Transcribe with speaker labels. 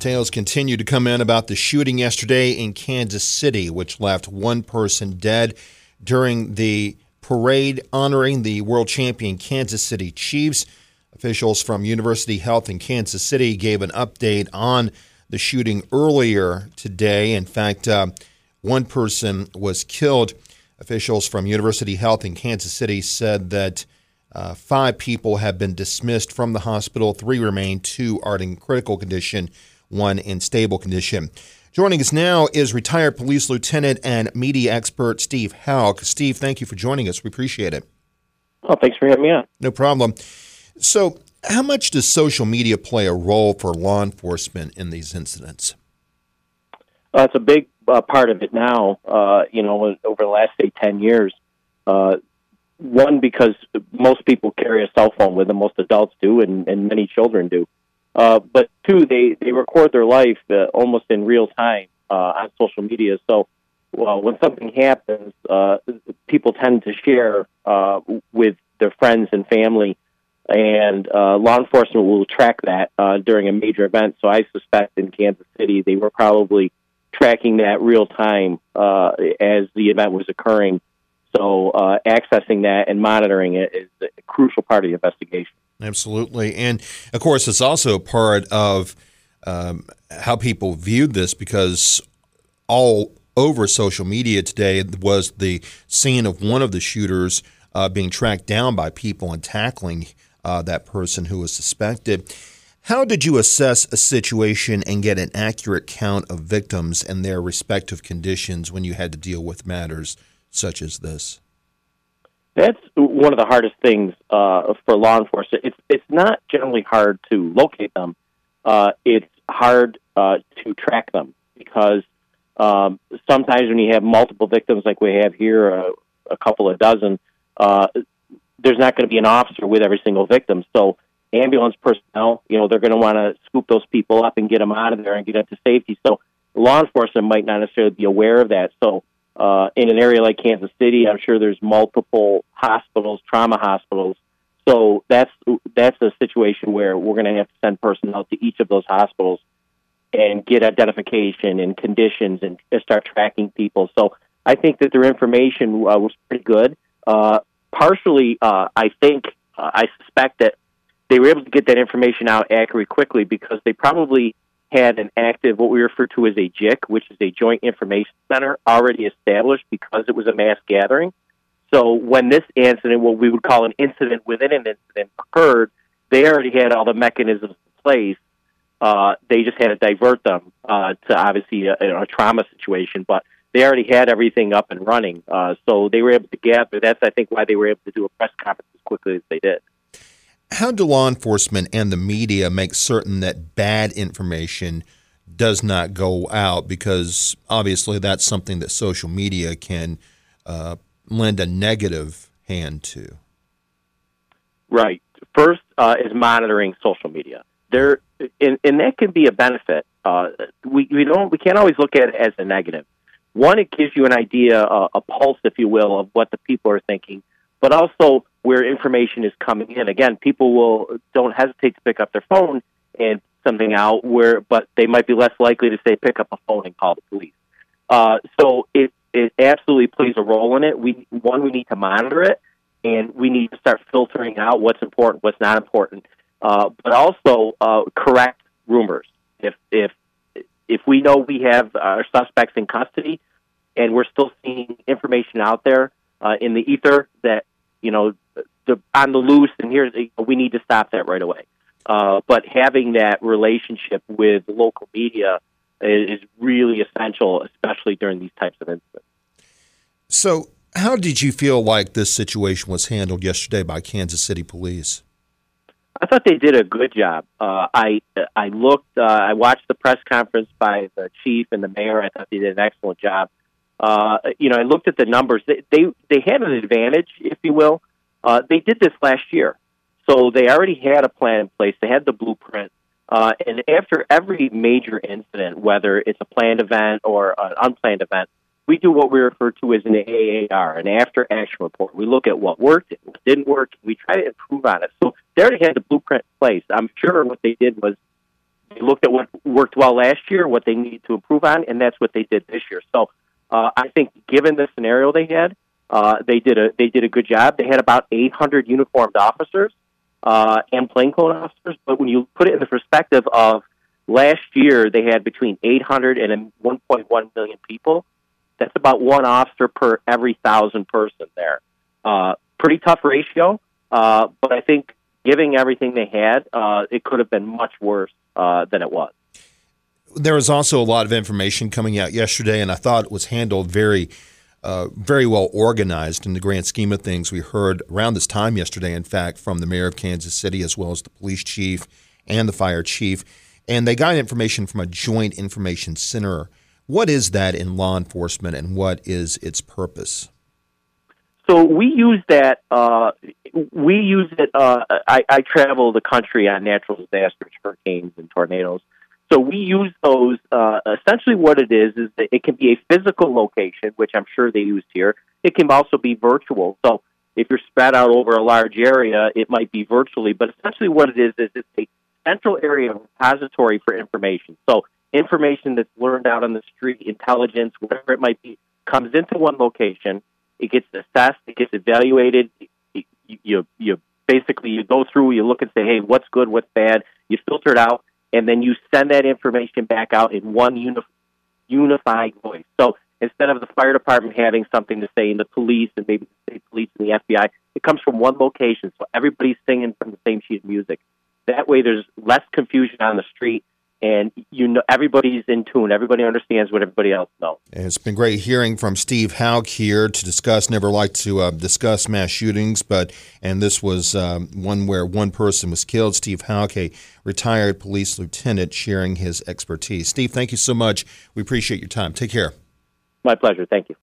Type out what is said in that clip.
Speaker 1: Details continue to come in about the shooting yesterday in Kansas City, which left one person dead during the parade honoring the world champion Kansas City Chiefs. Officials from University Health in Kansas City gave an update on the shooting earlier today. In fact, uh, one person was killed. Officials from University Health in Kansas City said that uh, five people have been dismissed from the hospital. Three remain. Two are in critical condition, one in stable condition. Joining us now is retired police lieutenant and media expert Steve Hauck. Steve, thank you for joining us. We appreciate it.
Speaker 2: Oh, thanks for having me on.
Speaker 1: No problem. So, how much does social media play a role for law enforcement in these incidents?
Speaker 2: Uh, it's a big uh, part of it now. Uh, you know, over the last say ten years, uh, one because most people carry a cell phone with them, most adults do, and, and many children do. Uh, but two, they they record their life uh, almost in real time uh, on social media. So, well, when something happens, uh, people tend to share uh, with their friends and family, and uh, law enforcement will track that uh, during a major event. So, I suspect in Kansas City they were probably tracking that real time uh, as the event was occurring so uh, accessing that and monitoring it is a crucial part of the investigation.
Speaker 1: Absolutely, and of course, it's also a part of um, how people viewed this because all over social media today was the scene of one of the shooters uh, being tracked down by people and tackling uh, that person who was suspected. How did you assess a situation and get an accurate count of victims and their respective conditions when you had to deal with matters such as this?
Speaker 2: That's one of the hardest things uh, for law enforcement. It's it's not generally hard to locate them. Uh, it's hard uh, to track them because um, sometimes when you have multiple victims, like we have here, uh, a couple of dozen, uh, there's not going to be an officer with every single victim. So ambulance personnel, you know, they're going to want to scoop those people up and get them out of there and get them to safety. So law enforcement might not necessarily be aware of that. So uh, in an area like Kansas City, I'm sure there's multiple hospitals, trauma hospitals. So that's that's a situation where we're going to have to send personnel to each of those hospitals and get identification and conditions and start tracking people. So I think that their information uh, was pretty good. Uh, partially, uh, I think uh, I suspect that they were able to get that information out accurately quickly because they probably had an active, what we refer to as a JIC, which is a Joint Information Center, already established because it was a mass gathering. So when this incident, what we would call an incident within an incident, occurred, they already had all the mechanisms in place. Uh, they just had to divert them uh, to obviously a, a, trauma situation, but they already had everything up and running. Uh, so they were able to gather. That's, I think, why they were able to do a press conference as quickly as they did.
Speaker 1: How do law enforcement and the media make certain that bad information does not go out? Because obviously, that's something that social media can uh, lend a negative hand to.
Speaker 2: Right. First uh, is monitoring social media. There, and, and that can be a benefit. Uh, we we don't we can't always look at it as a negative. One, it gives you an idea, uh, a pulse, if you will, of what the people are thinking, but also where information is coming in. Again, people will don't hesitate to pick up their phone and something out where, but they might be less likely to say pick up a phone and call the police. Uh, so it it absolutely plays a role in it. We one we need to monitor it, and we need to start filtering out what's important, what's not important, uh, but also uh, correct rumors. If if if we know we have our suspects in custody, and we're still seeing information out there uh, in the ether that you know the, on the loose, and here's we need to stop that right away. Uh, but having that relationship with local media is, really essential, especially during these types of incidents.
Speaker 1: So, how did you feel like this situation was handled yesterday by Kansas City Police?
Speaker 2: I thought they did a good job. Uh, I I looked, uh, I watched the press conference by the chief and the mayor. I thought they did an excellent job. Uh, you know, I looked at the numbers. They, they they had an advantage, if you will. Uh, they did this last year, so they already had a plan in place. They had the blueprint, uh, and after every major incident, whether it's a planned event or an unplanned event, we do what we refer to as an AAR, an after action report. We look at what worked, what didn't work, we try to improve on it. So they already had the blueprint in place. I'm sure what they did was they looked at what worked well last year, what they needed to improve on, and that's what they did this year. So uh, I think, given the scenario they had, uh, they did a they did a good job. They had about 800 uniformed officers uh, and plainclothes officers, but when you put it in the perspective of last year, they had between 800 and 1.1 million people. That's about one officer per every thousand person there. Uh, pretty tough ratio, uh, but I think giving everything they had, uh, it could have been much worse uh, than it was.
Speaker 1: There was also a lot of information coming out yesterday, and I thought it was handled very, uh, very well organized in the grand scheme of things. We heard around this time yesterday, in fact, from the mayor of Kansas City as well as the police chief and the fire chief, and they got information from a joint information center. What is that in law enforcement, and what is its purpose?
Speaker 2: So we use that. Uh, we use it. Uh, I, I travel the country on natural disasters, hurricanes, and tornadoes. So we use those. Uh, essentially, what it is is that it can be a physical location, which I'm sure they used here. It can also be virtual. So if you're spread out over a large area, it might be virtually. But essentially, what it is is it's a central area repository for information. So information that's learned out on the street, intelligence, whatever it might be, comes into one location it gets assessed. It gets evaluated. You, you, you basically you go through. You look and say, hey, what's good, what's bad. You filter it out, and then you send that information back out in one uni- unified voice. So instead of the fire department having something to say, and the police and maybe the state police and the FBI, it comes from one location. So everybody's singing from the same sheet of music. That way, there's less confusion on the street and you know everybody's in tune. Everybody understands what everybody else knows.
Speaker 1: And it's been great hearing from Steve Hauck here to discuss. Never like to uh, discuss mass shootings, but and this was um, one where one person was killed. Steve Hauck, a retired police lieutenant, sharing his expertise. Steve, thank you so much. We appreciate your time. Take care.
Speaker 2: My pleasure. Thank you.